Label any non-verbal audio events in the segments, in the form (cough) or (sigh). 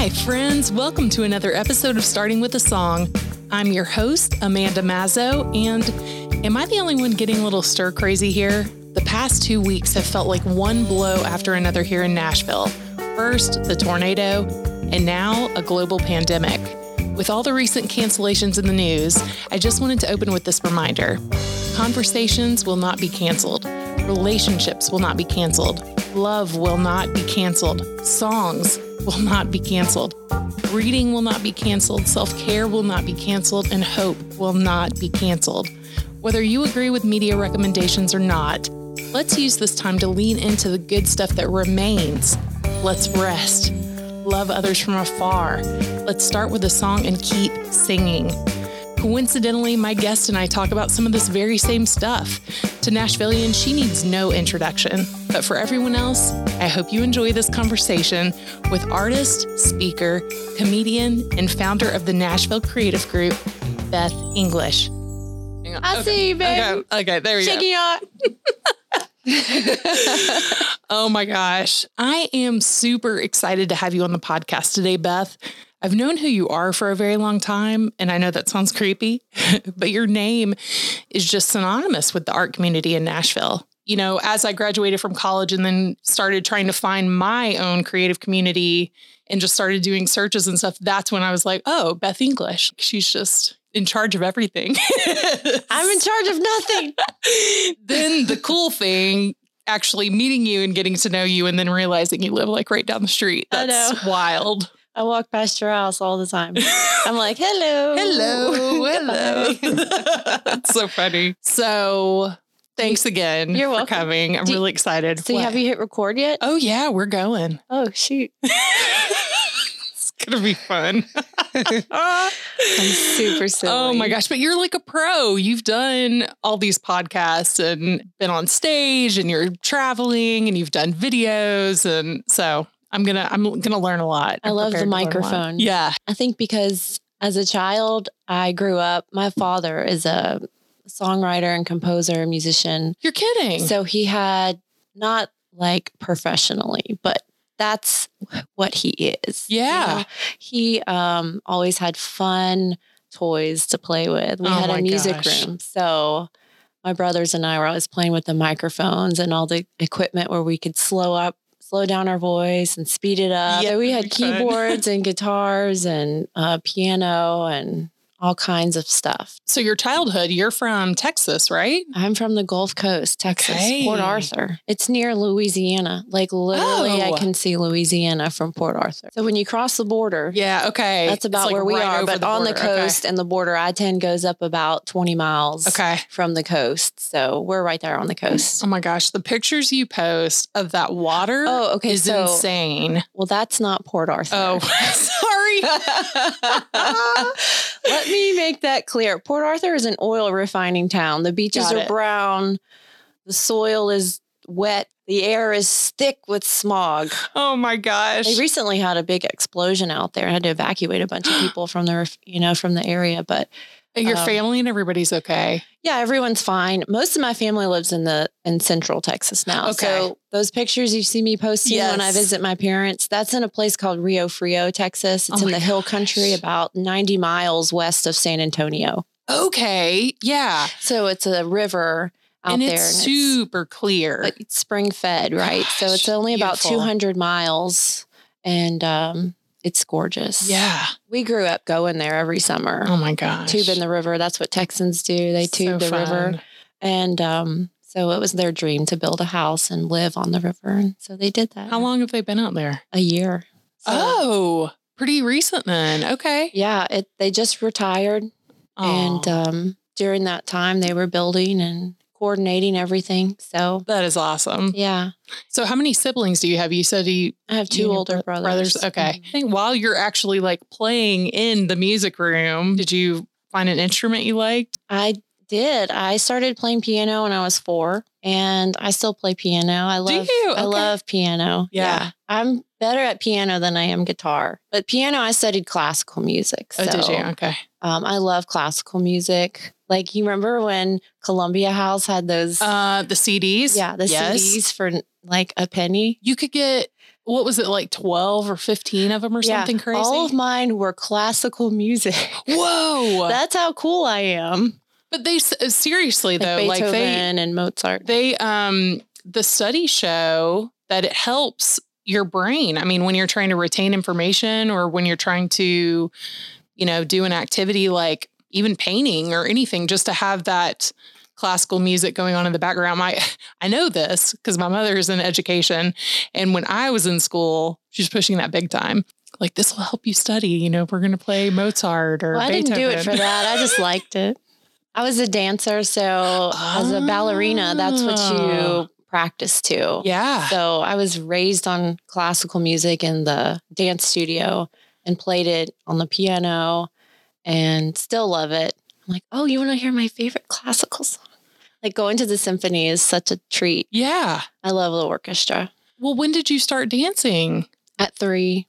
Hi, friends. Welcome to another episode of Starting with a Song. I'm your host, Amanda Mazzo, and am I the only one getting a little stir crazy here? The past two weeks have felt like one blow after another here in Nashville. First, the tornado, and now a global pandemic. With all the recent cancellations in the news, I just wanted to open with this reminder conversations will not be canceled, relationships will not be canceled, love will not be canceled, songs will not be canceled, reading will not be canceled, self care will not be canceled, and hope will not be canceled. Whether you agree with media recommendations or not, let's use this time to lean into the good stuff that remains. Let's rest. Love others from afar. Let's start with a song and keep singing. Coincidentally, my guest and I talk about some of this very same stuff. To Nashvilleian, she needs no introduction. But for everyone else, I hope you enjoy this conversation with artist, speaker, comedian, and founder of the Nashville Creative Group, Beth English. I see you, baby. Okay, okay there you Shaking go. out. (laughs) Oh my gosh. I am super excited to have you on the podcast today, Beth. I've known who you are for a very long time, and I know that sounds creepy, (laughs) but your name is just synonymous with the art community in Nashville. You know, as I graduated from college and then started trying to find my own creative community and just started doing searches and stuff, that's when I was like, oh, Beth English. She's just in charge of everything. (laughs) I'm in charge of nothing. (laughs) then the cool thing actually meeting you and getting to know you and then realizing you live like right down the street. That's wild. I walk past your house all the time. (laughs) I'm like, hello. Hello. (laughs) Hello. That's so funny. So thanks again You're for welcome. coming. I'm Do- really excited. So What? have you hit record yet? Oh yeah, we're going. Oh shoot. (laughs) it's gonna be fun. I'm super silly. Oh my gosh, but you're like a pro. You've done all these podcasts and been on stage and you're traveling and you've done videos and so I'm going to I'm to learn a lot. I I'm love the prepared to learn a lot. microphone. Yeah. I think because as a child, I grew up, my father is a songwriter and composer, musician. You're kidding. So he had not like professionally, but that's what he is. you Yeah. know? He um always had fun toys to play with. We Oh had a music gosh. room. So my brothers and I were always playing with the microphones and all the equipment where we could slow up, slow down our voice and speed it up. Yeah, we had fun. keyboards and guitars and uh, piano and all kinds of stuff. so your childhood, you're from Texas, right? I'm from the Gulf Coast, Texas, Okay. Port Arthur. It's near Louisiana. Like literally, Oh. I can see Louisiana from Port Arthur. So when you cross the border, Yeah, okay. that's about like where we are. But on the border. Okay. coast and the border, I 10 goes up about 20 miles Okay. from the coast. So we're right there on the coast. Oh my gosh, the pictures you post of that water Oh, okay. is so, insane. well, that's not Port Arthur. Oh, (laughs) sorry. (laughs) Let me make that clear. Port Arthur is an oil refining town. The beaches are brown. The soil is wet. The air is thick with smog. Oh my gosh. They recently had a big explosion out there. had to evacuate a bunch of (gasps) people from the, you know, from the area. But Your um, family and everybody's okay. yeah, everyone's fine. Most of my family lives in the in Central Texas now. Okay. So those pictures you see me posting when I visit my parents, that's in a place called Rio Frio, Texas. It's Oh in the hill country, about ninety miles west of San Antonio. Okay. Yeah. So it's a river out and there. it's super clear. like spring fed, right? so it's Gosh, only about beautiful. 200 miles and um, it's gorgeous. yeah. We grew up going there every summer. Oh my gosh. Tube in the river. That's what Texans do. They tube So the river. And um, so it was their dream to build a house and live on the river. And so they did that. How long have they been out there? A year. So, Oh, pretty recent then. Okay. Yeah, it they just retired. And um, during that time, they were building and coordinating everything. So, that is awesome. yeah, So, how many siblings do you have? You said you I have two older bro- brothers. Okay. Mhm. I think while you're actually like playing in the music room, did you find an instrument you liked? I did. I started playing piano when I was four, and I still play piano. I love. you? I love piano. Yeah. I'm better at piano than I am guitar. But piano, I studied classical music. Oh, did you? Okay. Um, I love classical music. Like you remember when Columbia House had those? Uh, the CDs. yeah, the yes. CDs for like a penny. You could get what was it like 12 or 15 of them or something crazy? All of mine were classical music. (laughs) Whoa. That's how cool I am. but they uh, seriously Like though, Beethoven like they and Mozart. they um the studies show that it helps your brain. I mean, when you're trying to retain information or when you're trying to, you know, do an activity like even painting or anything, just to have that classical music going on in the background. My (laughs) I know this because my mother is in education. And when I was in school, she's pushing that big time. Like this will help you study. You know, we're gonna play Mozart or Well, I didn't do it for that. I just liked it. I was a dancer, so as a ballerina, that's what Oh. you ah. practice to. Yeah. So I was raised on classical music in the dance studio and played it on the piano and still love it. I'm like, oh, you want to hear my favorite classical song? Like going to the symphony is such a treat. yeah. I love the orchestra. Well, when did you start dancing? At three,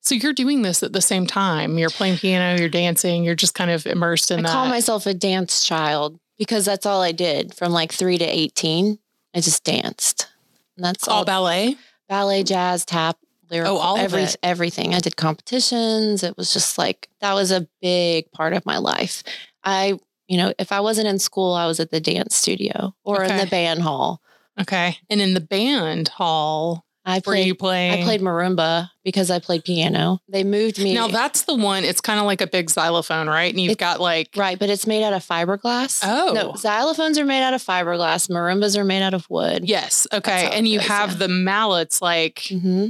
So you're doing this at the same time. You're playing piano, you're dancing, you're just kind of immersed in I that. I call myself a dance child because that's all I did from like three to 18. I just danced. And that's all all ballet. ballet, jazz, tap, lyrical, Oh, all of every, everything. I did competitions. It was just like that was a big part of my life. I, you know, if I wasn't in school, I was at the dance studio or in the band hall. Okay. And in the band hall, I played? I played marimba because I played piano. They moved me Now that's the one. It's kind of like a big xylophone, right? And you've It's- got like right, but it's made out of fiberglass. Oh. No, xylophones are made out of fiberglass. Marimbas are made out of wood. yes, okay. And you have yeah. the mallets, like hmm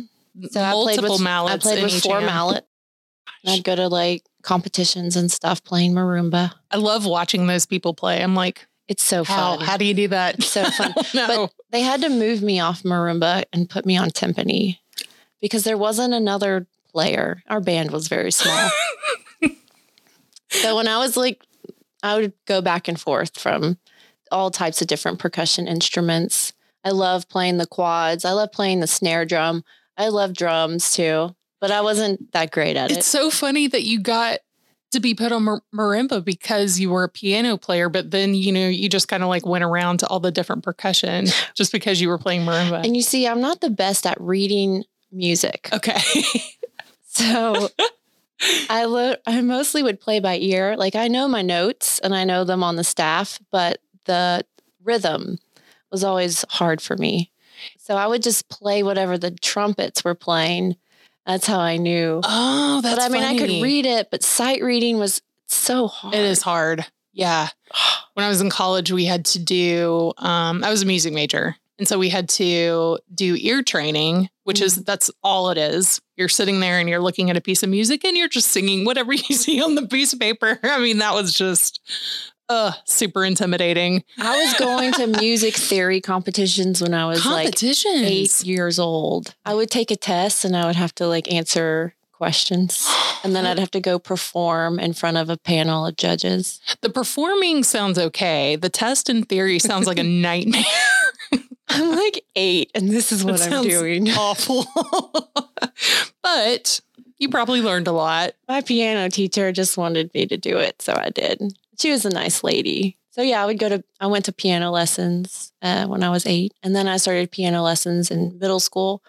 So I played multiple with mallets. I played with four hand. mallet. And I'd go to like competitions and stuff playing marimba. I love watching those people play. I'm like, It's so how fun. how do you do that? It's so fun. (laughs) no. But they had to move me off marimba and put me on timpani because there wasn't another player. Our band was very small. (laughs) so when I was like, I would go back and forth from all types of different percussion instruments. I love playing the quads. I love playing the snare drum. I love drums too, but I wasn't that great at It's it. It's so funny that you got to be put on mar- marimba because you were a piano player, but then you know you just kind of like went around to all the different percussion (sighs) just because you were playing marimba. And you see, I'm not the best at reading music. okay, (laughs) So (laughs) I lo- I mostly would play by ear. Like I know my notes and I know them on the staff, but the rhythm was always hard for me. So I would just play whatever the trumpets were playing. That's how I knew. oh, that's but I mean, I could read it, but sight reading was so hard. It is hard. Yeah. (sighs) When I was in college, we had to do, um, I was a music major. And so we had to do ear training, which is that's all it is. You're sitting there and you're looking at a piece of music and you're just singing whatever (laughs) you see on the piece of paper. I mean, that was just uh super intimidating. I was going to music theory competitions when I was like eight years old. I would take a test and I would have to like answer questions. (gasps) And then I'd have to go perform in front of a panel of judges. the performing sounds okay. The test in theory sounds like a (laughs) nightmare. I'm like eight, and this is what That I'm doing. (laughs) Awful. but you probably learned a lot. My piano teacher just wanted me to do it, so I did. She was a nice lady. So yeah, I would go to. I went to piano lessons uh, when I was eight, and then I started piano lessons in middle school,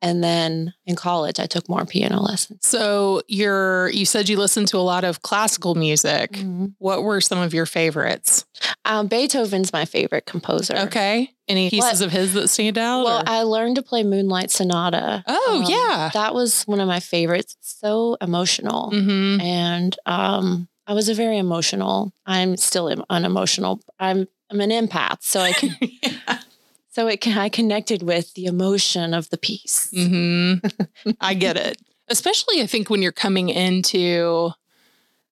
and then in college I took more piano lessons. So you're you said you listened to a lot of classical music. What were some of your favorites? Um, Beethoven's my favorite composer. Okay. Any pieces What- of his that stand out? Well, or- I learned to play Moonlight Sonata. Oh, Um, yeah. that was one of my favorites. It's So emotional. Mhm. and um, I was a very emotional. I'm still unemotional. I'm I'm an empath, so I can (laughs) so it can I connected with the emotion of the piece. hmm I get it. (laughs) Especially, I think when you're coming into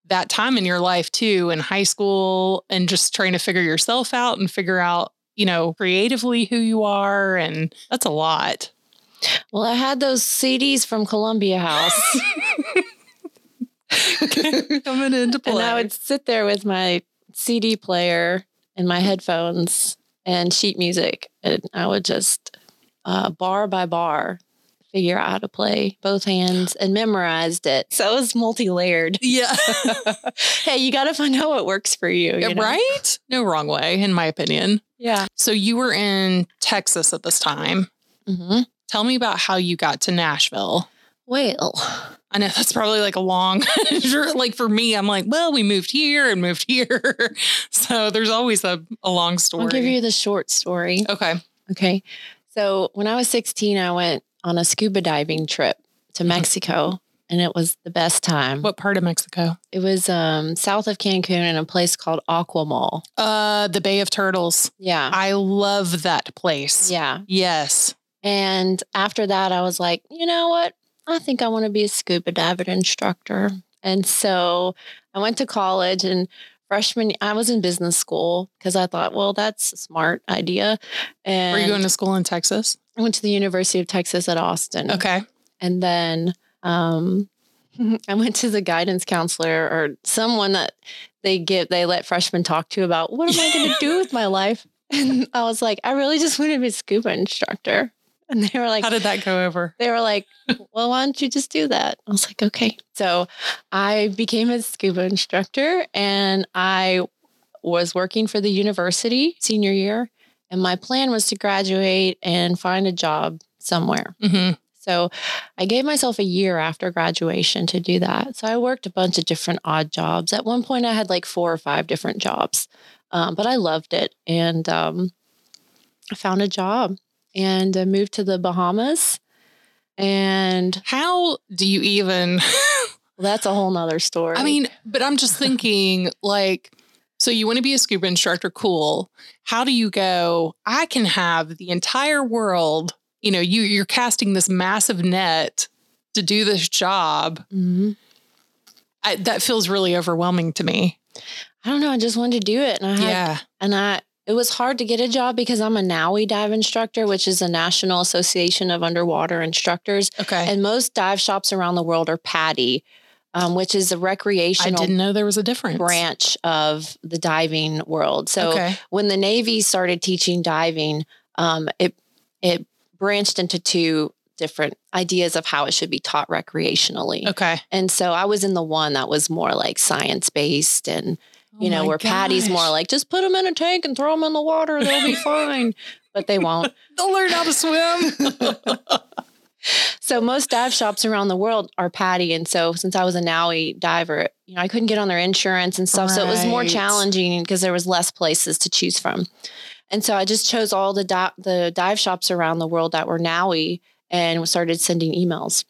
that time in your life too, in high school, and just trying to figure yourself out and figure out, you know, creatively who you are, and that's a lot. Well, I had those CDs from Columbia House, (laughs) Coming into play. and I would sit there with my CD player and my headphones and sheet music, and I would just uh, bar by bar figure out how to play both hands and memorized it. So it was multi-layered. (laughs) yeah. (laughs) hey, you got to find out what works for you. you know? right? No wrong way, in my opinion. Yeah. So you were in Texas at this time. hmm Tell me about how you got to Nashville. Well, I know that's probably like a long, (laughs) like for me, I'm like, well, we moved here and moved here. (laughs) So there's always a, a long story. I'll give you the short story. okay. Okay. So when I was 16, I went on a scuba diving trip to Mhm. Mexico and it was the best time. What part of Mexico? It was um, south of Cancun in a place called Akumal. Uh, the Bay of Turtles. Yeah. I love that place. Yeah. Yes. And after that, I was like, you know what? I think I want to be a scuba diver instructor. And so I went to college and freshman, I was in business school because I thought, well, that's a smart idea. And Were you going to school in Texas? I went to the University of Texas at Austin. Okay. And then um, (laughs) I went to the guidance counselor or someone that they give, they let freshmen talk to about what am I going to do (laughs) with my life? And I was like, I really just want to be a scuba instructor. (laughs) And they were like, How did that go over? they were like, well, why don't you just do that? I was like, okay. So I became a scuba instructor and I was working for the university senior year. And my plan was to graduate and find a job somewhere. hmm So I gave myself a year after graduation to do that. So I worked a bunch of different odd jobs. At one point, I had like four or five different jobs, um, but I loved it. And um, I found a job and I moved to the Bahamas. And How do you even? (laughs) that's a whole nother story. I mean, but I'm just thinking like, so you want to be a scuba instructor? Cool. How do you go? I can have the entire world. You know, you you're casting this massive net to do this job. Mhm. I, that feels really overwhelming to me. I don't know. I just wanted to do it. And I had Yeah. and I it was hard to get a job because I'm a NAUI dive instructor, which is a National Association of Underwater Instructors. Okay. And most dive shops around the world are PADI, um, which is a recreational I didn't know there was a difference. branch of the diving world. So okay. when the Navy started teaching diving, um, it it branched into two different ideas of how it should be taught recreationally. Okay. And so I was in the one that was more like science based and Oh you Oh know, my where PADI's more like, just put them in a tank and throw them in the water, they'll be (laughs) fine. But they won't. (laughs) they'll learn how to swim. (laughs) So most dive shops around the world are PADI. And so since I was a NAUI diver, you know, I couldn't get on their insurance and stuff. So it was more challenging because there was less places to choose from. And so I just chose all the di- the dive shops around the world that were NAUI and started sending emails.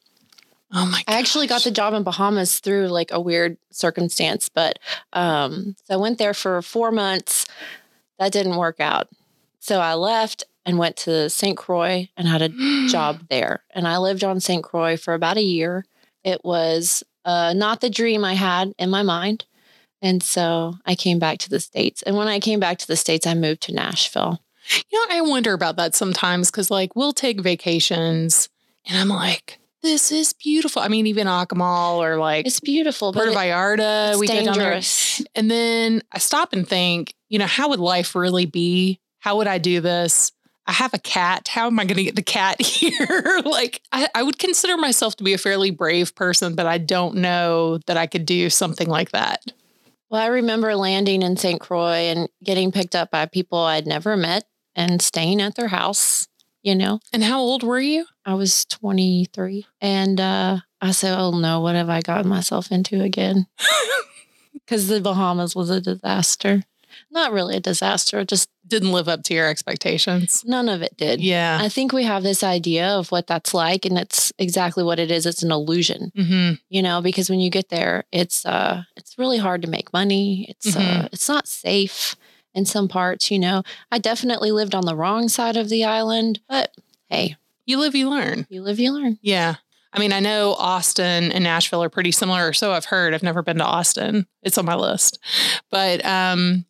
Oh my! I actually got the job in Bahamas through like a weird circumstance, but um, so I went there for four months. That didn't work out. So I left and went to St. Croix and had a job (gasps) there. And I lived on St. Croix for about a year. It was uh, not the dream I had in my mind. And so I came back to the States. And when I came back to the States, I moved to Nashville. You know, I wonder about that sometimes because, like, we'll take vacations and I'm like, this is beautiful. I mean, even Akumal or like It's beautiful, but Puerto it- Vallarta, it's we go down there. And then I stop and think, you know, how would life really be? How would I do this? I have a cat. How am I going to get the cat (laughs) here? like, I, I would consider myself to be a fairly brave person, but I don't know that I could do something like that. Well, I remember landing in St. Croix and getting picked up by people I'd never met and staying at their house. You know, And how old were you? I was 23. And uh, I said, oh no, what have I gotten myself into again? (laughs) Because the Bahamas was a disaster. Not really a disaster, just Didn't live up to your expectations. none of it did. Yeah. I think we have this idea of what that's like, and it's exactly what it is. It's an illusion, hmm you know, because when you get there, it's uh it's really hard to make money. It's uh Mhm. it's not safe in some parts, you know. I definitely lived on the wrong side of the island, but hey, You live, you learn. you live, you learn. Yeah. I mean, I know Austin and Nashville are pretty similar, or so I've heard. I've never been to Austin. It's on my list. But um,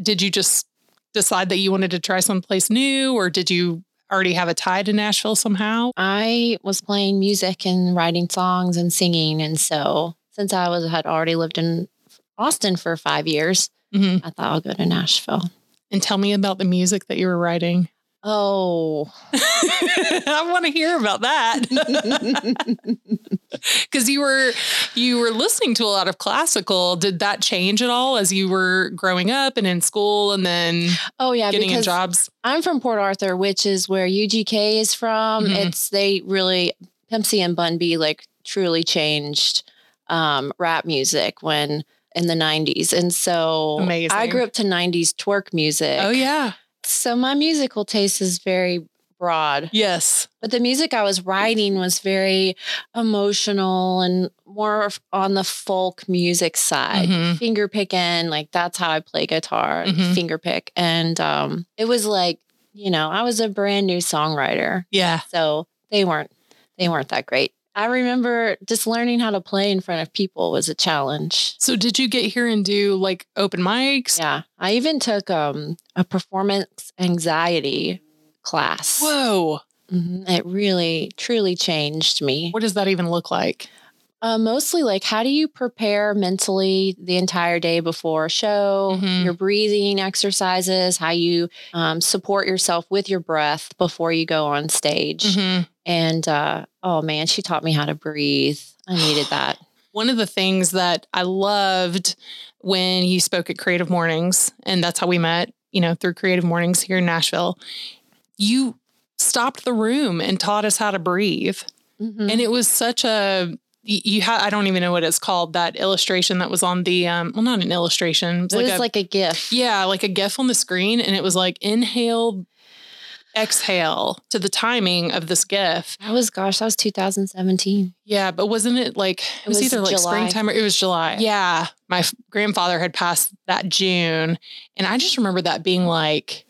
did you just decide that you wanted to try someplace new, or did you already have a tie to Nashville somehow? I was playing music and writing songs and singing, and so since I was had already lived in Austin for five years, hmm I thought I'll go to Nashville. And tell me about the music that you were writing. Oh, (laughs) I want to hear about that. (laughs) (laughs) Cuz you were you were listening to a lot of classical. Did that change at all as you were growing up and in school and then oh yeah, getting in because jobs? I'm from Port Arthur, which is where UGK is from. Mhm. It's they really Pimp C and Bun B like truly changed um, rap music when in the 90s. And so I grew up to 90s twerk music. Oh yeah. So my musical taste is very broad. Yes. But the music I was writing was very emotional and more on the folk music side. Mhm. Finger picking, like that's how I play guitar, Mhm. finger pick. And um, it was like, you know, I was a brand new songwriter. Yeah. So they weren't they weren't that great. I remember just learning how to play in front of people was a challenge. So did you get here and do like open mics? Yeah. I even took um, a performance anxiety class. Whoa. Mhm. It really, truly changed me. What does that even look like? Uh, mostly like, how do you prepare mentally the entire day before a show? Mhm. Your breathing exercises, how you um, support yourself with your breath before you go on stage. Mhm. And uh, oh man, she taught me how to breathe. I needed that. (sighs) One of the things that I loved when you spoke at Creative Mornings, and that's how we met, you know, through Creative Mornings here in Nashville, you stopped the room and taught us how to breathe. Mhm. And it was such a, you had, I don't even know what it's called, that illustration that was on the, um, well, not an illustration. It it was was like a, like a gift. yeah, like a GIF on the screen. And it was like inhale, exhale to the timing of this GIF. That was, gosh, that was 2017. Yeah, but wasn't it like it was, was either like July. springtime or it was July? Yeah, my f- grandfather had passed that June, and I just remember that being like,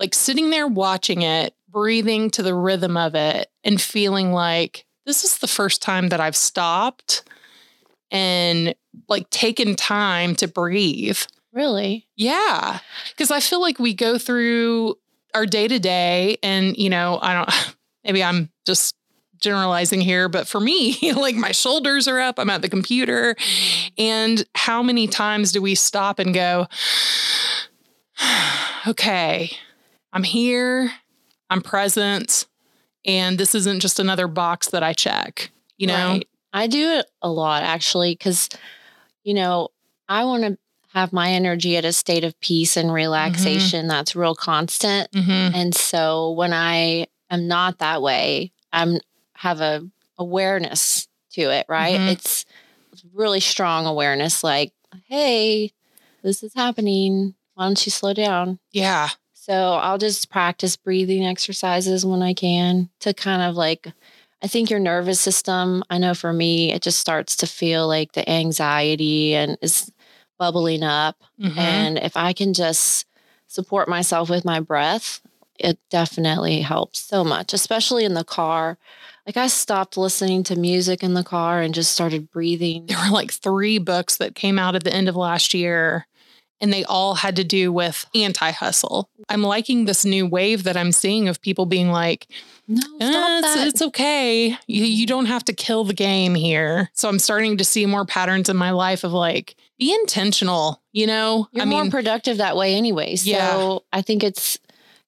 like sitting there watching it, breathing to the rhythm of it, and feeling like this is the first time that I've stopped and like taken time to breathe. Really? Yeah. Cause I feel like we go through our day to day and, you know, I don't, (laughs) maybe I'm just generalizing here, but for me, (laughs) like my shoulders are up, I'm at the computer. Mm-hmm. And how many times do we stop and go, (sighs) okay, I'm here, I'm present, and this isn't just another box that I check, you know? Right. I do it a lot actually because, you know, I want to have my energy at a state of peace and relaxation that's real constant. Mhm. And so when I am not that way, I'm have a awareness to it, right? Mhm. It's really strong awareness like, hey, this is happening. Why don't you slow down? Yeah. So I'll just practice breathing exercises when I can to kind of like, I think your nervous system, I know for me, it just starts to feel like the anxiety and is bubbling up. Mhm. And if I can just support myself with my breath, it definitely helps so much, especially in the car. Like I stopped listening to music in the car and just started breathing. there were like three books that came out at the end of last year and they all had to do with anti-hustle. I'm liking this new wave that I'm seeing of people being like, No, "Eh, it's, that. it's okay. You, you don't have to kill the game here. So I'm starting to see more patterns in my life of like, be intentional, you know? You're I more productive that way anyway. So Yeah. I think it's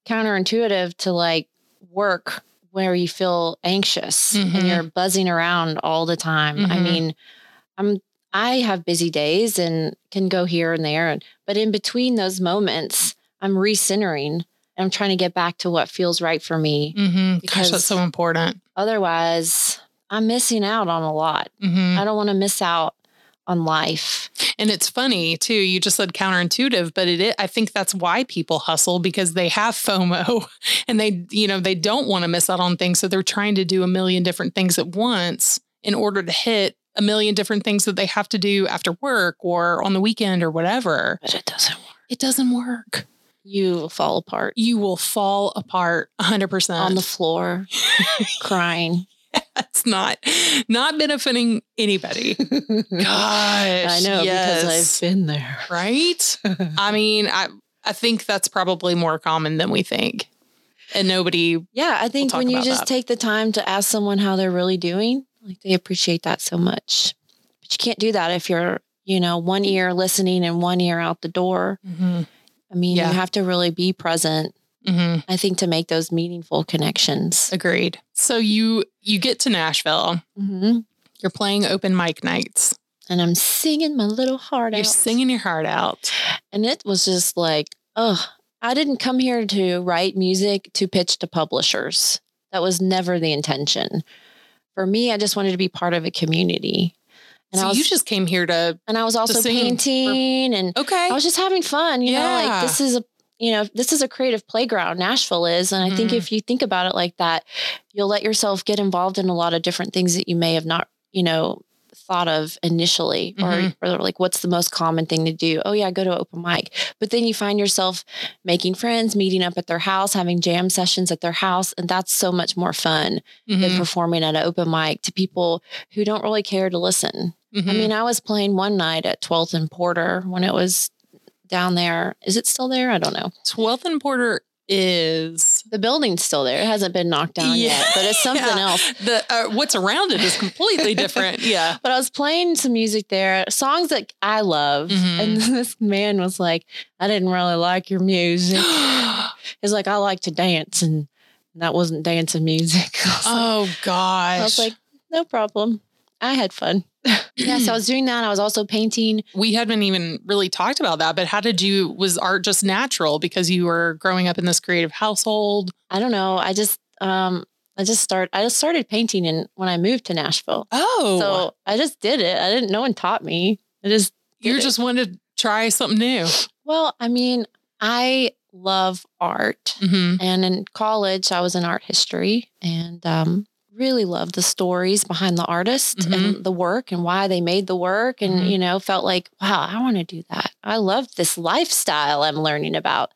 counterintuitive to like work where you feel anxious Mhm. and you're buzzing around all the time. I Mhm. mean, I'm I have busy days and can go here and there and but in between those moments, I'm recentering. I'm trying to get back to what feels right for me. mhm. gosh, because- that's so important. Otherwise, I'm missing out on a lot. Mhm. I don't want to miss out on life. And it's funny too. You just said counterintuitive, but it is, I think that's why people hustle because they have (laughs) FOMO and they, you know, they don't want to miss out on things. So they're trying to do a million different things at once in order to hit a million different things that they have to do after work or on the weekend or whatever. But it doesn't work. It doesn't work. You will fall apart You will fall apart 100%. on the floor (laughs) crying. That's not not benefiting anybody. (laughs) Gosh. I know yes. because I've been there. right? I (laughs) mean, I I think that's probably more common than we think. And nobody Yeah, I think when you just that. take the time to ask someone how they're really doing, like they appreciate that so much. But you can't do that if you're, you know, one ear listening and one ear out the door. I mean, Yeah. you have to really be present hmm I think to make those meaningful connections. Agreed. So you you get to Nashville. hmm You're playing open mic nights. And I'm singing my little heart out. You're singing your heart out. And it was just like, oh, I didn't come here to write music to pitch to publishers. That was never the intention. For me, I just wanted to be part of a community. And so I was you just came here to and I was also sing for- painting and okay. I was just having fun, you know, like this is a you know, this is a creative playground Nashville is and I think Mhm. if you think about it like that, you'll let yourself get involved in a lot of different things that you may have not, you know, thought of initially Mhm. or or like what's the most common thing to do? Oh yeah, go to open mic. But then you find yourself making friends, meeting up at their house, having jam sessions at their house and that's so much more fun than Mhm. performing at an open mic to people who don't really care to listen. Mhm. I mean, I was playing one night at 12th and Porter when it was down there. Is it still there? I don't know. 12th and Porter is The building's still there. It hasn't been knocked down Yeah. yet, but it's something Yeah. else. (laughs) the uh, what's around it is completely (laughs) different. Yeah. But I was playing some music there, songs that I love. Mhm. And (laughs) this man was like, I didn't really like your music. (gasps) He's like, I like to dance. And that wasn't dancing music. Was, like, oh gosh. I was like, no problem. I had fun. Yeah. So I was (clears throat) doing that. I was also painting. we hadn't even really talked about that, but how did you was art just natural because you were growing up in this creative household? I don't know. I just um I just start I just started painting and when I moved to Nashville. Oh. So I just did it. I didn't no one taught me. I just you it. just wanted to try something new. well, I mean, I love art. hmm And in college I was in art history and um really loved the stories behind the artist Mhm. and the work and why they made the work and Mhm. you know felt like wow I want to do that. I love this lifestyle I'm learning about.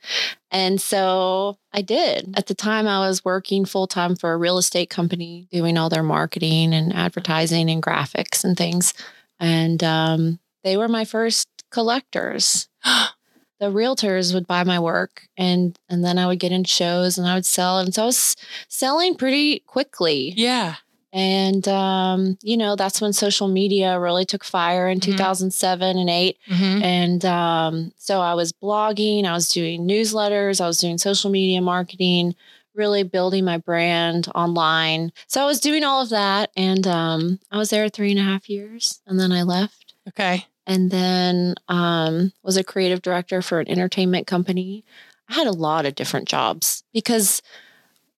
And so I did. At the time I was working full time for a real estate company doing all their marketing and advertising and graphics and things. And um, they were my first collectors (gasps) (gasps) the realtors would buy my work and and then I would get in shows and I would sell and so I was selling pretty quickly Yeah. and um you know that's when social media really took fire in Mhm. 2007 and 8 hmm and um so I was blogging I was doing newsletters I was doing social media marketing really building my brand online so I was doing all of that and um I was there three and a half years and then I left Okay. And then um, was a creative director for an entertainment company. I had a lot of different jobs because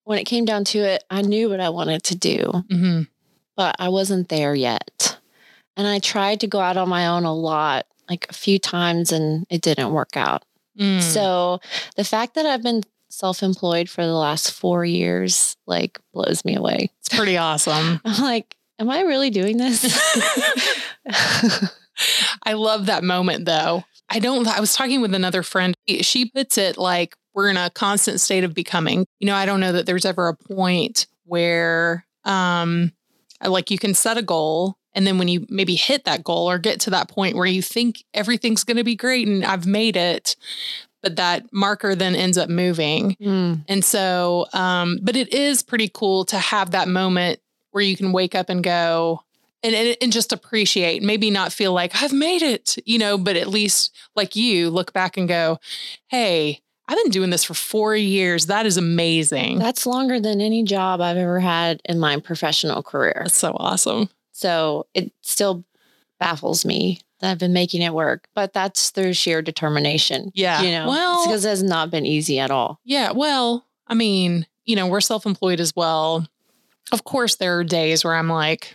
when it came down to it, I knew what I wanted to do, hmm but I wasn't there yet. And I tried to go out on my own a lot, like a few times, and it didn't work out. Mm. So the fact that I've been self-employed for the last four years like blows me away. it's pretty awesome. (laughs) I'm like, am I really doing this? (laughs) (laughs) I love that moment though. I don't, I was talking with another friend. She puts it like we're in a constant state of becoming. You know, I don't know that there's ever a point where, um, like you can set a goal and then when you maybe hit that goal or get to that point where you think everything's going to be great and I've made it, but that marker then ends up moving. Mm. And so, um, but it is pretty cool to have that moment where you can wake up and go and, and, and just appreciate, maybe not feel like I've made it, you know, but at least like you look back and go, Hey, I've been doing this for four years. That is amazing. That's longer than any job I've ever had in my professional career. That's so awesome. So it still baffles me that I've been making it work, but that's through sheer determination. Yeah. You know, Well- because it has not been easy at all. Yeah. Well, I mean, you know, we're self employed as well. Of course, there are days where I'm like,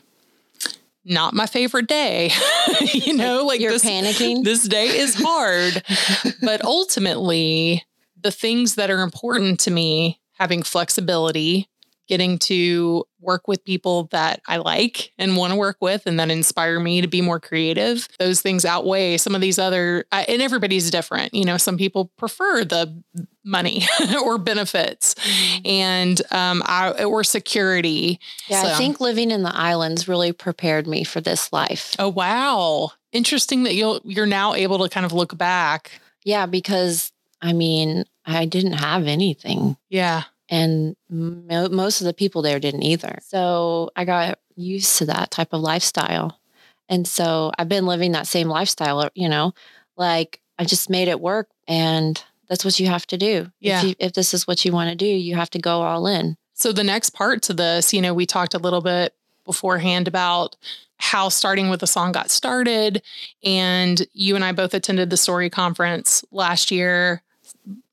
not my favorite day. (laughs) you know, like You're this, panicking. this day is hard. (laughs) but ultimately, the things that are important to me, having flexibility, getting to work with people that I like and want to work with and that inspire me to be more creative, those things outweigh some of these other, I- and everybody's different. You know, some people prefer the money (laughs) or benefits and um I, or security. Yeah, So- I think living in the islands really prepared me for this life. Oh wow. Interesting that you'll you're now able to kind of look back. Yeah, because I mean, I didn't have anything. Yeah. And mo- most of the people there didn't either. So I got used to that type of lifestyle. And so I've been living that same lifestyle, uh, you know, like I just made it work and that's what you have to do. Yeah. If, you, if this is what you want to do, you have to go all in. So the next part to this, you know, we talked a little bit beforehand about how starting with the song got started. And you and I both attended the story conference last year.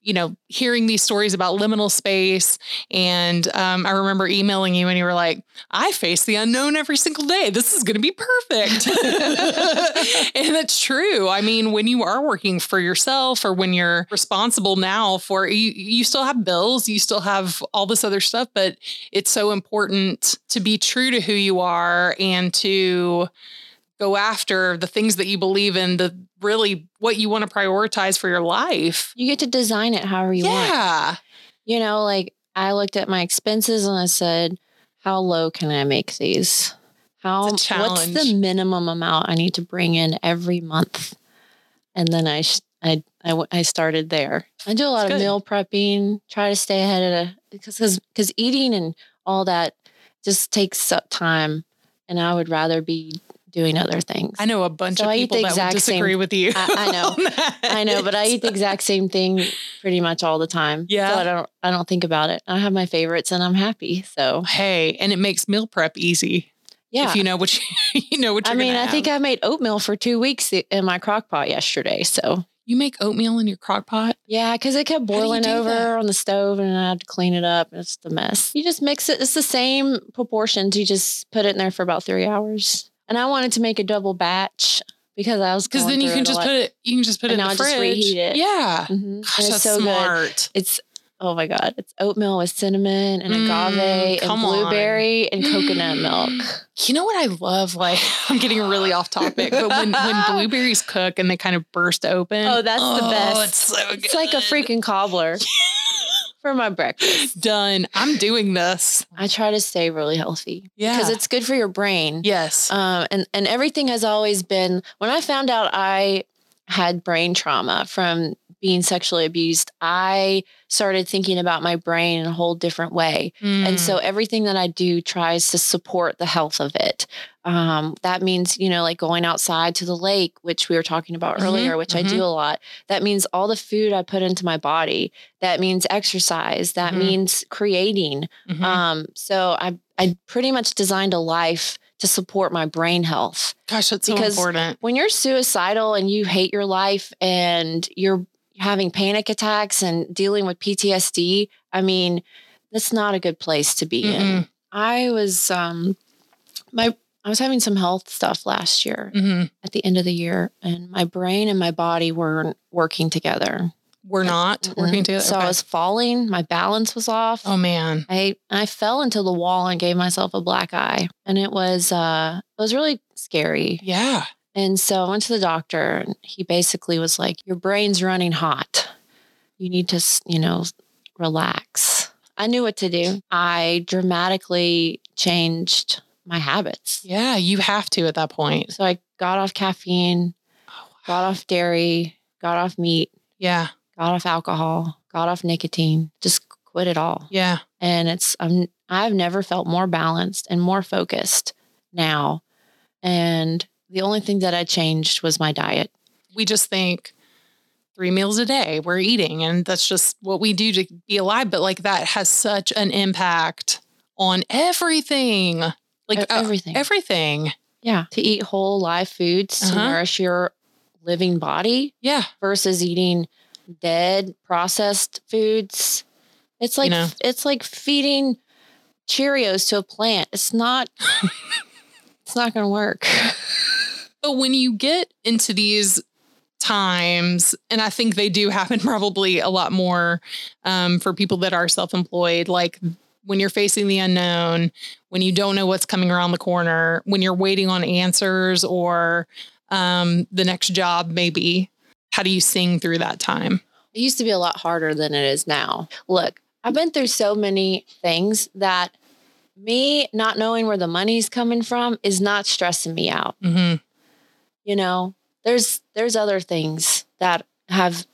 You know, hearing these stories about liminal space. And um, I remember emailing you, and you were like, I face the unknown every single day. This is going to be perfect. (laughs) and that's true. I mean, when you are working for yourself or when you're responsible now for you, you still have bills, you still have all this other stuff, but it's so important to be true to who you are and to go after the things that you believe in, the really what you want to prioritize for your life. You get to design it however you want. yeah. You know, like I looked at my expenses and I said, how low can I make these? How what's the minimum amount I need to bring in every month? And then I sh- I I, w- I started there. I do a lot of good. meal prepping, try to stay ahead of because because eating and all that just takes up time, and I would rather be doing other things. I know a bunch So of people that would disagree same- with you. I- I (laughs) know. I know, but I eat the exact same thing pretty much all the time. Yeah. So I don't I don't think about it. I have my favorites and I'm happy. So Hey, and it makes meal prep easy yeah. if you know what you, (laughs) you know what I mean, I think. I made oatmeal for two weeks in my crock pot yesterday. So you make oatmeal in your crock pot. yeah, because it kept boiling over that? on the stove and I had to clean it up. It's the mess. You just mix it. It's the same proportions. You just put it in there for about three hours. And I wanted to make a double batch because I was Because then you can just put it. You can just put And it in the I just fridge. reheat it. Yeah. Mhm. Gosh, it's that's so good. smart. It's oh my god, it's oatmeal with cinnamon and Mm, agave and come on. blueberry and (gasps) coconut milk. You know what I love? Like (laughs) I'm getting really off topic, but when when (laughs) blueberries cook and they kind of burst open. Oh, that's the best. It's so good. It's like a freaking cobbler (laughs) for my breakfast. done. I'm doing this. I try to stay really healthy Yeah. because it's good for your brain. yes. Um, and and everything has always been. When I found out I had brain trauma from being sexually abused, I started thinking about my brain in a whole different way. Mm. And so everything that I do tries to support the health of it. Um, that means, you know, like going outside to the lake, which we were talking about Mhm, earlier, which I mhm. do a lot. That means all the food I put into my body. That means exercise. That Mhm. means creating. Mhm. Um, so I, I pretty much designed a life to support my brain health. Gosh, that's so important. When you're suicidal and you hate your life and you're having panic attacks and dealing with PTSD, I mean, that's not a good place to be in. Mm-mm. I was um my I was having some health stuff last year Mhm. at the end of the year and my brain and my body weren't working together. We're not working Mhm. together. So I was falling, my balance was off. oh man. I I fell into the wall and gave myself a black eye. And it was uh it was really scary. Yeah. And so I went to the doctor and he basically was like, Your brain's running hot. You need to, you know, relax. I knew what to do. I dramatically changed my habits. Yeah. You have to at that point. So I got off caffeine, Oh, wow. got off dairy, got off meat, Yeah. Got off alcohol, got off nicotine, just quit it all. Yeah. And it's, I'm, I've never felt more balanced and more focused now. And the only thing that I changed was my diet. We just think three meals a day we're eating, and that's just what we do to be alive. But like that has such an impact on everything. Like uh, everything. everything. Yeah. To eat whole live foods to Uh-huh. nourish your living body Yeah. versus eating dead processed foods. It's like know. it's like feeding Cheerios to a plant. It's not (laughs) it's not going to work. But when you get into these times, and I think they do happen (laughs) probably a lot more um, for people that are self employed, like when you're facing the unknown, when you don't know what's coming around the corner, when you're waiting on answers or um, the next job, maybe, how do you sing through that time? It used to be a lot harder than it is now. Look, I've been through so many things that me not knowing where the money's coming from is not stressing me out. hmm you know there's there's other things that have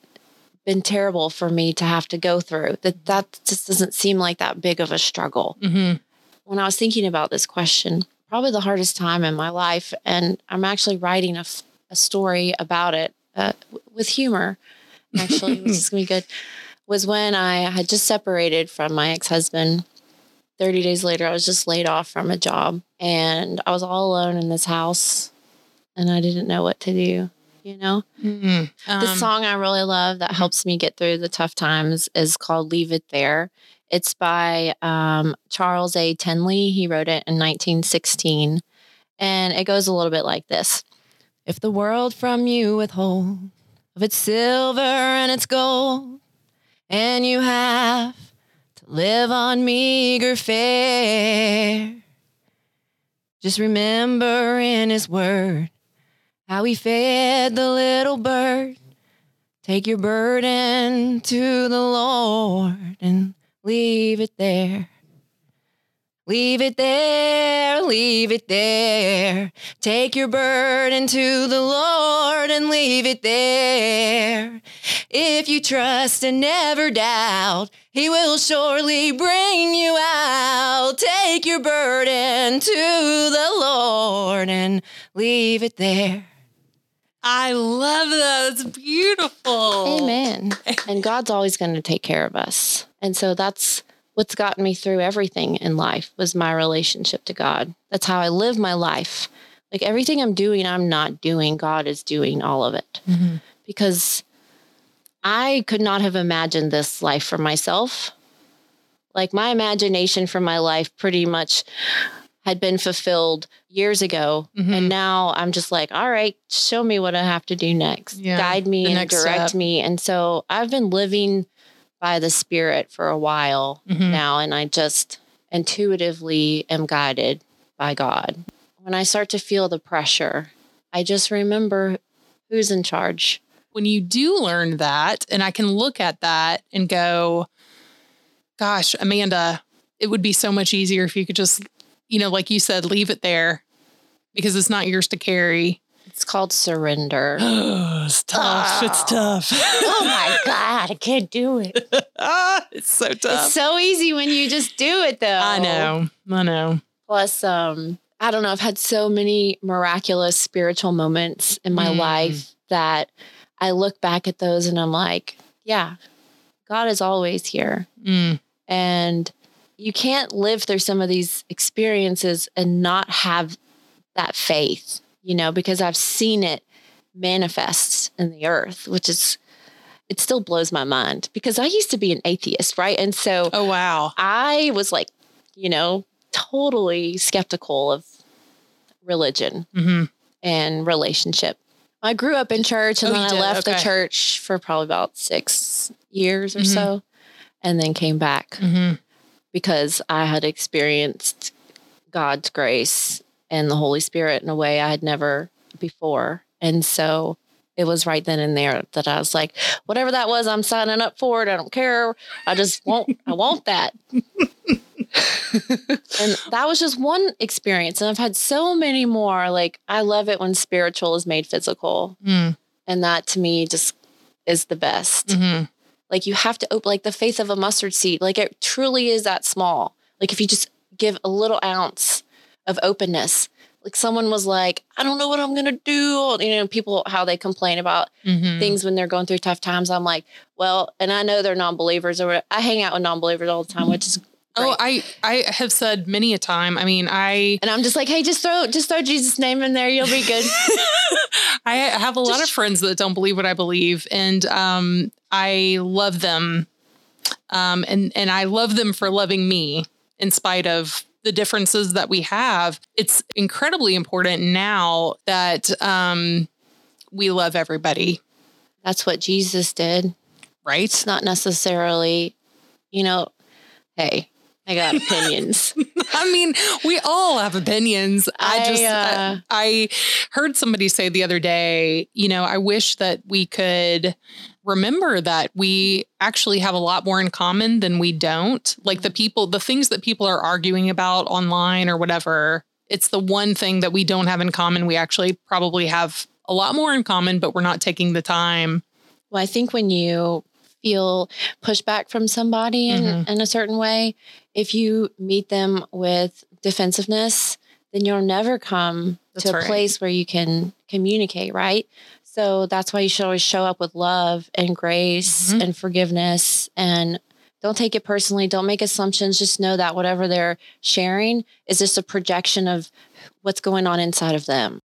been terrible for me to have to go through that that just doesn't seem like that big of a struggle hmm when i was thinking about this question probably the hardest time in my life and i'm actually writing a, f- a story about it uh, with humor actually, which is gonna be good, was when I had just separated from my ex husband. 30 days later, I was just laid off from a job and I was all alone in this house and I didn't know what to do, you know? Mm. the Um, song I really love that helps me get through the tough times is called Leave It There. It's by um, Charles A. Tindley. He wrote it in 1916. And it goes a little bit like this If the world from you withhold of its silver and its gold, and you have to live on meager fare, just remember in his word how he fed the little bird. Take your burden to the Lord and leave it there. Leave it there, leave it there. Take your burden to the Lord and leave it there. If you trust and never doubt, He will surely bring you out. Take your burden to the Lord and leave it there. I love that. It's beautiful. Amen. and God's always going to take care of us. And so that's what's gotten me through everything in life was my relationship to God. That's how I live my life. Like everything I'm doing, I'm not doing. God is doing all of it. Mhm. Because I could not have imagined this life for myself. Like my imagination for my life pretty much had been fulfilled years ago. Mhm. And now I'm just like, all right, show me what I have to do next. Yeah, Guide me and direct step. me. And so I've been living by the Spirit for a while Mhm. now. And I just intuitively am guided by God. When I start to feel the pressure, I just remember who's in charge. when you do learn that, and I can look at that and go, gosh, Amanda, it would be so much easier if you could just, you know, like you said, leave it there because it's not yours to carry. It's called surrender. Oh, (gasps) it's tough. It's tough. oh my (laughs) God, I can't do it. ah, (laughs) it's so tough. It's so easy when you just do it though. I know. I know. Plus, um, I don't know, I've had so many miraculous spiritual moments in my Mm. life that I look back at those and I'm like, yeah, God is always here. Mm, And you can't live through some of these experiences and not have that faith, you know, because I've seen it manifest in the earth, which is, it still blows my mind because I used to be an atheist, right? And so oh, wow. I was like, you know, totally skeptical of religion hmm and relationship. I grew up in church and Oh, then I left the church for probably about six years or Mhm. so and then came back hmm because I had experienced God's grace and the Holy Spirit in a way I had never before. And so it was right then and there that I was like, whatever that was, I'm signing up for it. I don't care. I just want, I want that. (laughs) and that was just one experience. And I've had so many more. Like, I love it when spiritual is made physical. Mm, And that to me just is the best. hmm Like you have to open like the faith of a mustard seed. Like it truly is that small. Like if you just give a little ounce of openness. Like someone was like, I don't know what I'm gonna do. You know, people how they complain about hmm things when they're going through tough times. I'm like, well, and I know they're non-believers or. I hang out with non-believers all the time, which is Oh. I I have said many a time. I mean, I and I'm just like, hey, just throw just throw Jesus' name in there, you'll be good. (laughs) I have a lot of friends that don't believe what I believe, and um, I love them, um, and and I love them for loving me in spite of the differences that we have. It's incredibly important now that um, we love everybody, That's what Jesus did. right? It's not necessarily, you know, hey, I got (laughs) opinions. I mean, we all have opinions. I, I, just, uh, I, I heard somebody say the other day, you know, I wish that we could remember that we actually have a lot more in common than we don't. Like the people, the things that people are arguing about online or whatever, it's the one thing that we don't have in common. We actually probably have a lot more in common, but we're not taking the time. Well, I think when you feel pushback from somebody in, Mhm. in a certain way, if you meet them with defensiveness, then you'll never come That's to a right. place where you can communicate, right? So that's why you should always show up with love and grace Mhm. and forgiveness and don't take it personally. Don't make assumptions. Just know that whatever they're sharing is just a projection of what's going on inside of them.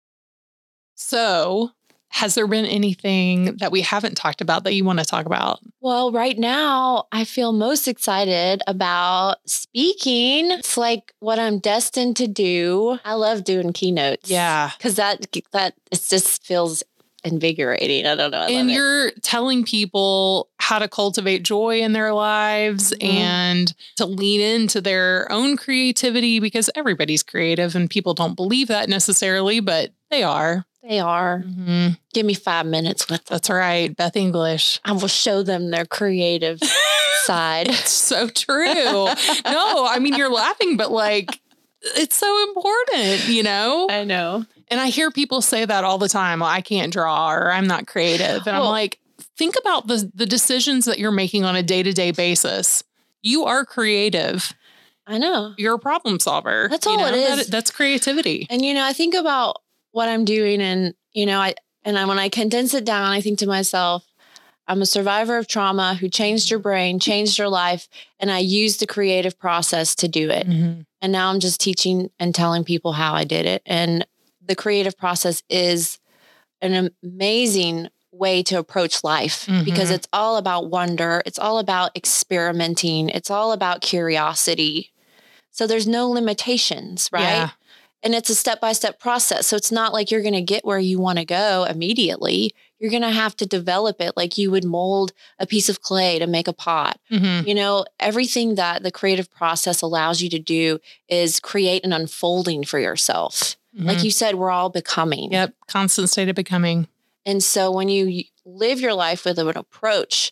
So, has there been anything that we haven't talked about that you want to talk about? Well, right now, I feel most excited about speaking. It's like what I'm destined to do. I love doing keynotes. Yeah. Because that, that it just feels invigorating. I don't know. I and you're telling people how to cultivate joy in their lives Mhm. and to lean into their own creativity because everybody's creative and people don't believe that necessarily, but they are. They are. Mhm. Give me five minutes with them. That's right. Beth Inglish. I will show them their creative (laughs) side. It's so true. no, I mean, you're laughing, but like, it's so important, you know? I know. And I hear people say that all the time. Well, I can't draw or I'm not creative. And I'm like, think about the the decisions that you're making on a day-to-day basis. You are creative. I know. You're a problem solver. That's You all it That- is. that's creativity. And you know, I think about what I'm doing and you know, I and I when I condense it down, I think to myself, I'm a survivor of trauma who changed her brain, changed her life, and I used the creative process to do it. Mhm. And now I'm just teaching and telling people how I did it. And the creative process is an amazing way to approach life because Mhm. it's all about wonder, it's all about experimenting, it's all about curiosity. So there's no limitations, right? Yeah. And it's a step by step process. So it's not like you're going to get where you want to go immediately. You're going to have to develop it like you would mold a piece of clay to make a pot. Mhm. You know, everything that the creative process allows you to do is create an unfolding for yourself. Like Mhm. you said, we're all becoming. Yep. Constant state of becoming. And so when you live your life with an approach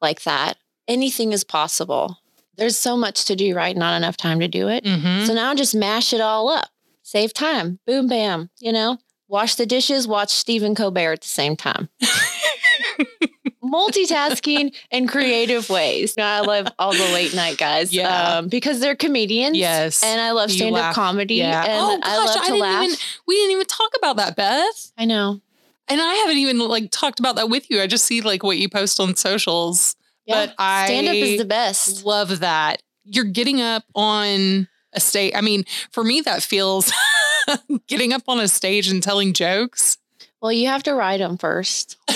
like that, anything is possible. There's so much to do, right? Not enough time to do it. Mhm. So now just mash it all up. Save time. Boom, bam. You know, wash the dishes, watch Stephen Colbert at the same time. (laughs) Multitasking (laughs) in creative ways. I love all the late night guys. Yeah. Um, because they're comedians. Yes. And I love stand up comedy. Yeah. And oh I gosh, love I, to didn't laugh. even we didn't even talk about that, Beth. I know. And I haven't even like talked about that with you. I just see like what you post on socials. Yeah. But I stand up is the best. love that. You're getting up on a stage. I mean, for me, that feels (laughs) getting up on a stage and telling jokes. Well, you have to write them first. (laughs) you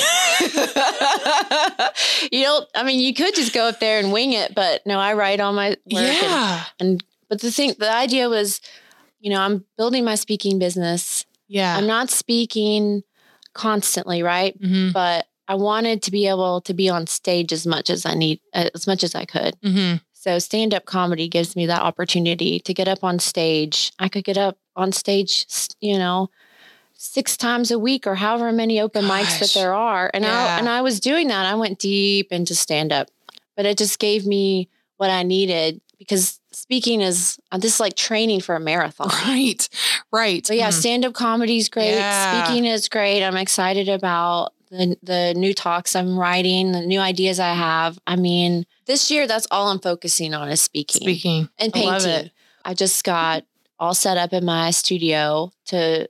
don't, I mean, you could just go up there and wing it, but no, I write all my work. And, yeah. and, but the thing, the idea was, you know, I'm building my speaking business. Yeah. I'm not speaking constantly, right? hmm But I wanted to be able to be on stage as much as I need, as much as I could. hmm So stand up comedy gives me that opportunity to get up on stage. I could get up on stage, you know, six times a week or however many open mics that there are. And Yeah. I and I was doing that. I went deep into stand up. But it just gave me what I needed because speaking is uh, this is like training for a marathon. Right. Right. But yeah, Mhm. stand up comedy is great. Yeah. Speaking is great. I'm excited about the the new talks I'm writing, the new ideas I have. I mean, this year that's all I'm focusing on is speaking, Speaking. and I painting. it. I just got all set up in my studio to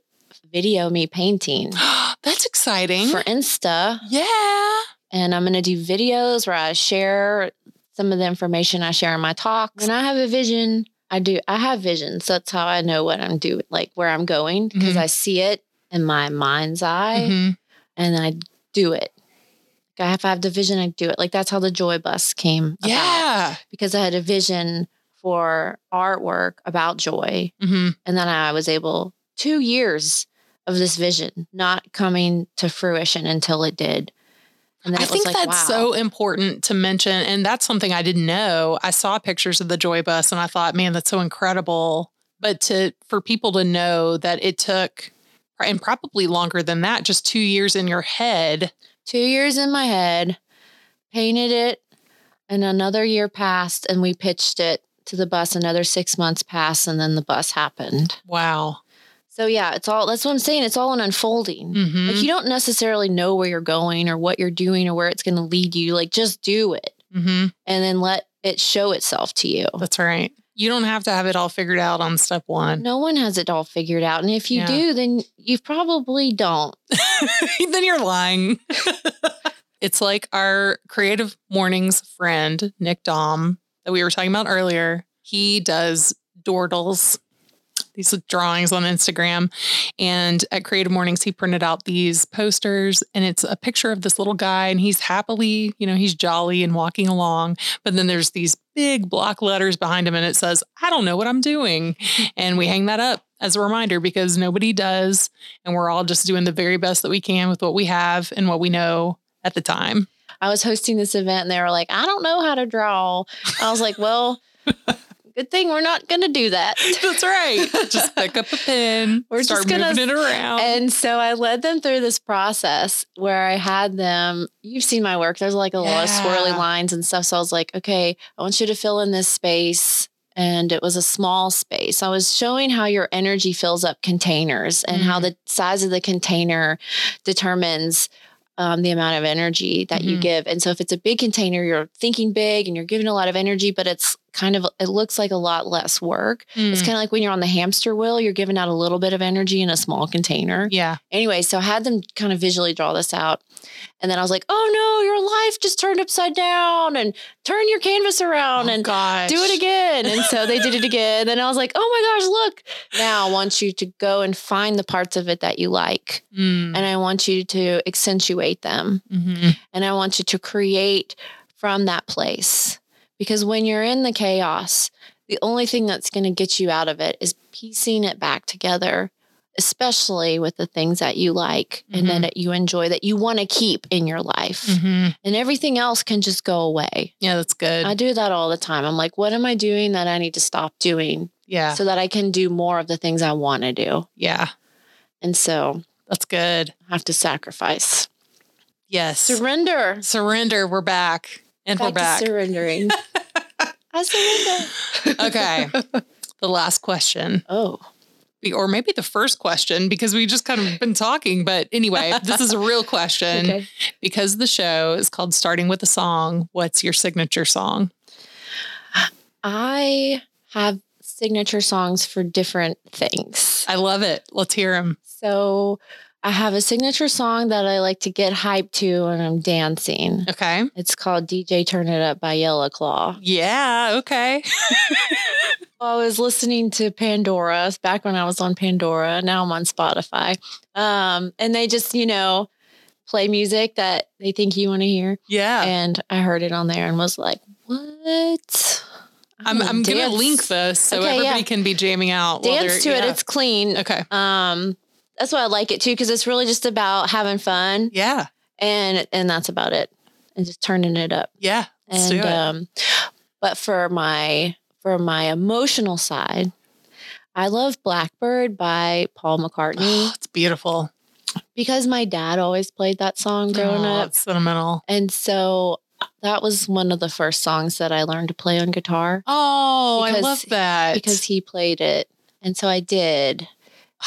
video me painting (gasps) That's exciting. for Insta, yeah. and I'm going to do videos where I share some of the information I share in my talks. And I have a vision. I do. I have visions. That's how I know what I'm doing, like where I'm going, because Mhm. I see it in my mind's eye Mhm. and I do it. Like if I have the vision, I do it. Like that's how the Joy Bus came about. Yeah. Because I had a vision for artwork about joy. hmm And then I was able, two years of this vision not coming to fruition until it did. And I think like, that's wow. so important to mention. And that's something I didn't know. I saw pictures of the Joy Bus and I thought, man, that's so incredible. But to for people to know that it took and probably longer than that, just two years in your head. two years in my head, painted it, and another year passed, and we pitched it to the bus. Another six months passed, and then the bus happened. Wow. So yeah, it's all that's what I'm saying. It's all an unfolding. Mhm. Like you don't necessarily know where you're going or what you're doing or where it's going to lead you. Like just do it Mhm. and then let it show itself to you. That's right. You don't have to have it all figured out on step one. No one has it all figured out. And if you Yeah. do, then you probably don't. (laughs) then you're lying. (laughs) it's like our creative mornings friend, Nick Dom, that we were talking about earlier. He does dordles, these drawings on Instagram. And at Creative Mornings, he printed out these posters and it's a picture of this little guy and he's happily, you know, he's jolly and walking along. But then there's these big block letters behind him and it says, I don't know what I'm doing. (laughs) And we hang that up as a reminder because nobody does. And we're all just doing the very best that we can with what we have and what we know at the time. I was hosting this event and they were like, I don't know how to draw. I was like, well, (laughs) good thing we're not going to do that. (laughs) That's right. Just pick up a pen. (laughs) We're just gonna- moving it around. And so I led them through this process where I had them, you've seen my work, there's like a lot of swirly lines and stuff. So I was like, okay, I want you to fill in this space. And it was a small space. I was showing how your energy fills up containers and how Mhm. the size of the container determines um, the amount of energy that you Mhm. give. And so if it's a big container, you're thinking big and you're giving a lot of energy, but it's kind of, it looks like a lot less work. It's Mm, kind of like when you're on the hamster wheel, you're giving out a little bit of energy in a small container. yeah. Anyway, so I had them kind of visually draw this out. And then I was like, oh no, your life just turned upside down and turn your canvas around Oh, and gosh. do it again. And so they did it (laughs) again. And I was like, oh my gosh, look. Now I want you to go and find the parts of it that you like. Mm, And I want you to accentuate them. mhm. And I want you to create from that place. Because when you're in the chaos, the only thing that's going to get you out of it is piecing it back together, especially with the things that you like and then that you enjoy that you want to keep in your life. Mhm. And everything else can just go away. Yeah, that's good. I do that all the time. I'm like, what am I doing that I need to stop doing yeah. so that I can do more of the things I want to do? yeah. And so That's good. I have to sacrifice, Yes. surrender. Surrender. We're back. And we're Back back. to surrendering. (laughs) I surrender. okay. The last question, Oh. or maybe the first question, because we just kind of been talking. But anyway, this is a real (laughs) question Okay. because the show is called Starting with a Song. What's your signature song? I have signature songs for different things. I love it. Let's hear them. So I have a signature song that I like to get hyped to when I'm dancing. Okay. It's called DJ Turn It Up by Yellow Claw. Yeah. Okay. (laughs) I was listening to Pandora back when I was on Pandora. Now I'm on Spotify. Um, and they just, you know, play music that they think you want to hear. Yeah. And I heard it on there and was like, what? I'm, gonna I'm going to link this so Okay, everybody yeah. can be jamming out. Dance to it. It's clean. okay. Um, that's why I like it too, because it's really just about having fun Yeah. and and that's about it. And just turning it up. Yeah. And do it. um but for my for my emotional side, I love Blackbird by Paul McCartney Oh, it's beautiful. because my dad always played that song growing Oh, up. It's sentimental. And so that was one of the first songs that I learned to play on guitar Oh, I love that. because he played it. And so I did.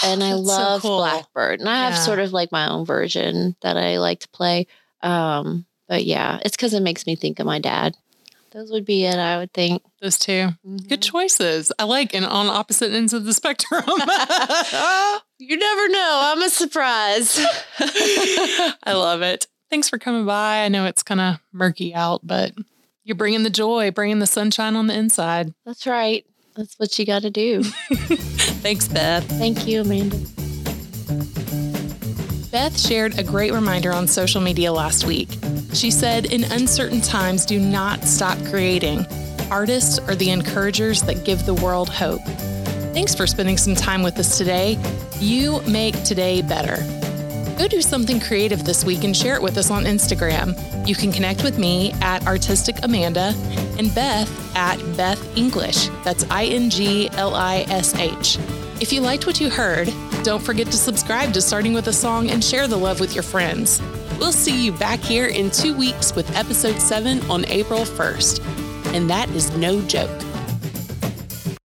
And I That's so love cool. Blackbird. And I have sort of like my own version that I like to play. Um, but yeah, it's because it makes me think of my dad. Those would be it, I would think. Those two. Good Mhm. choices. I like and on opposite ends of the spectrum. (laughs) (laughs) You never know. I'm a surprise. (laughs) I love it. Thanks for coming by. I know it's kind of murky out, but you're bringing the joy, bringing the sunshine on the inside. That's right. That's what you got to do. (laughs) Thanks, Beth. Thank you, Amanda. Beth shared a great reminder on social media last week. She said, In uncertain times, do not stop creating. Artists are the encouragers that give the world hope. Thanks for spending some time with us today. You make today better. Go do something creative this week and share it with us on Instagram. You can connect with me at Artistic Amanda and Beth at Beth Inglish. That's I N G L I S H. If you liked what you heard, don't forget to subscribe to Starting with a Song and share the love with your friends. We'll see you back here in two weeks with episode 7 on April 1st. And that is no joke.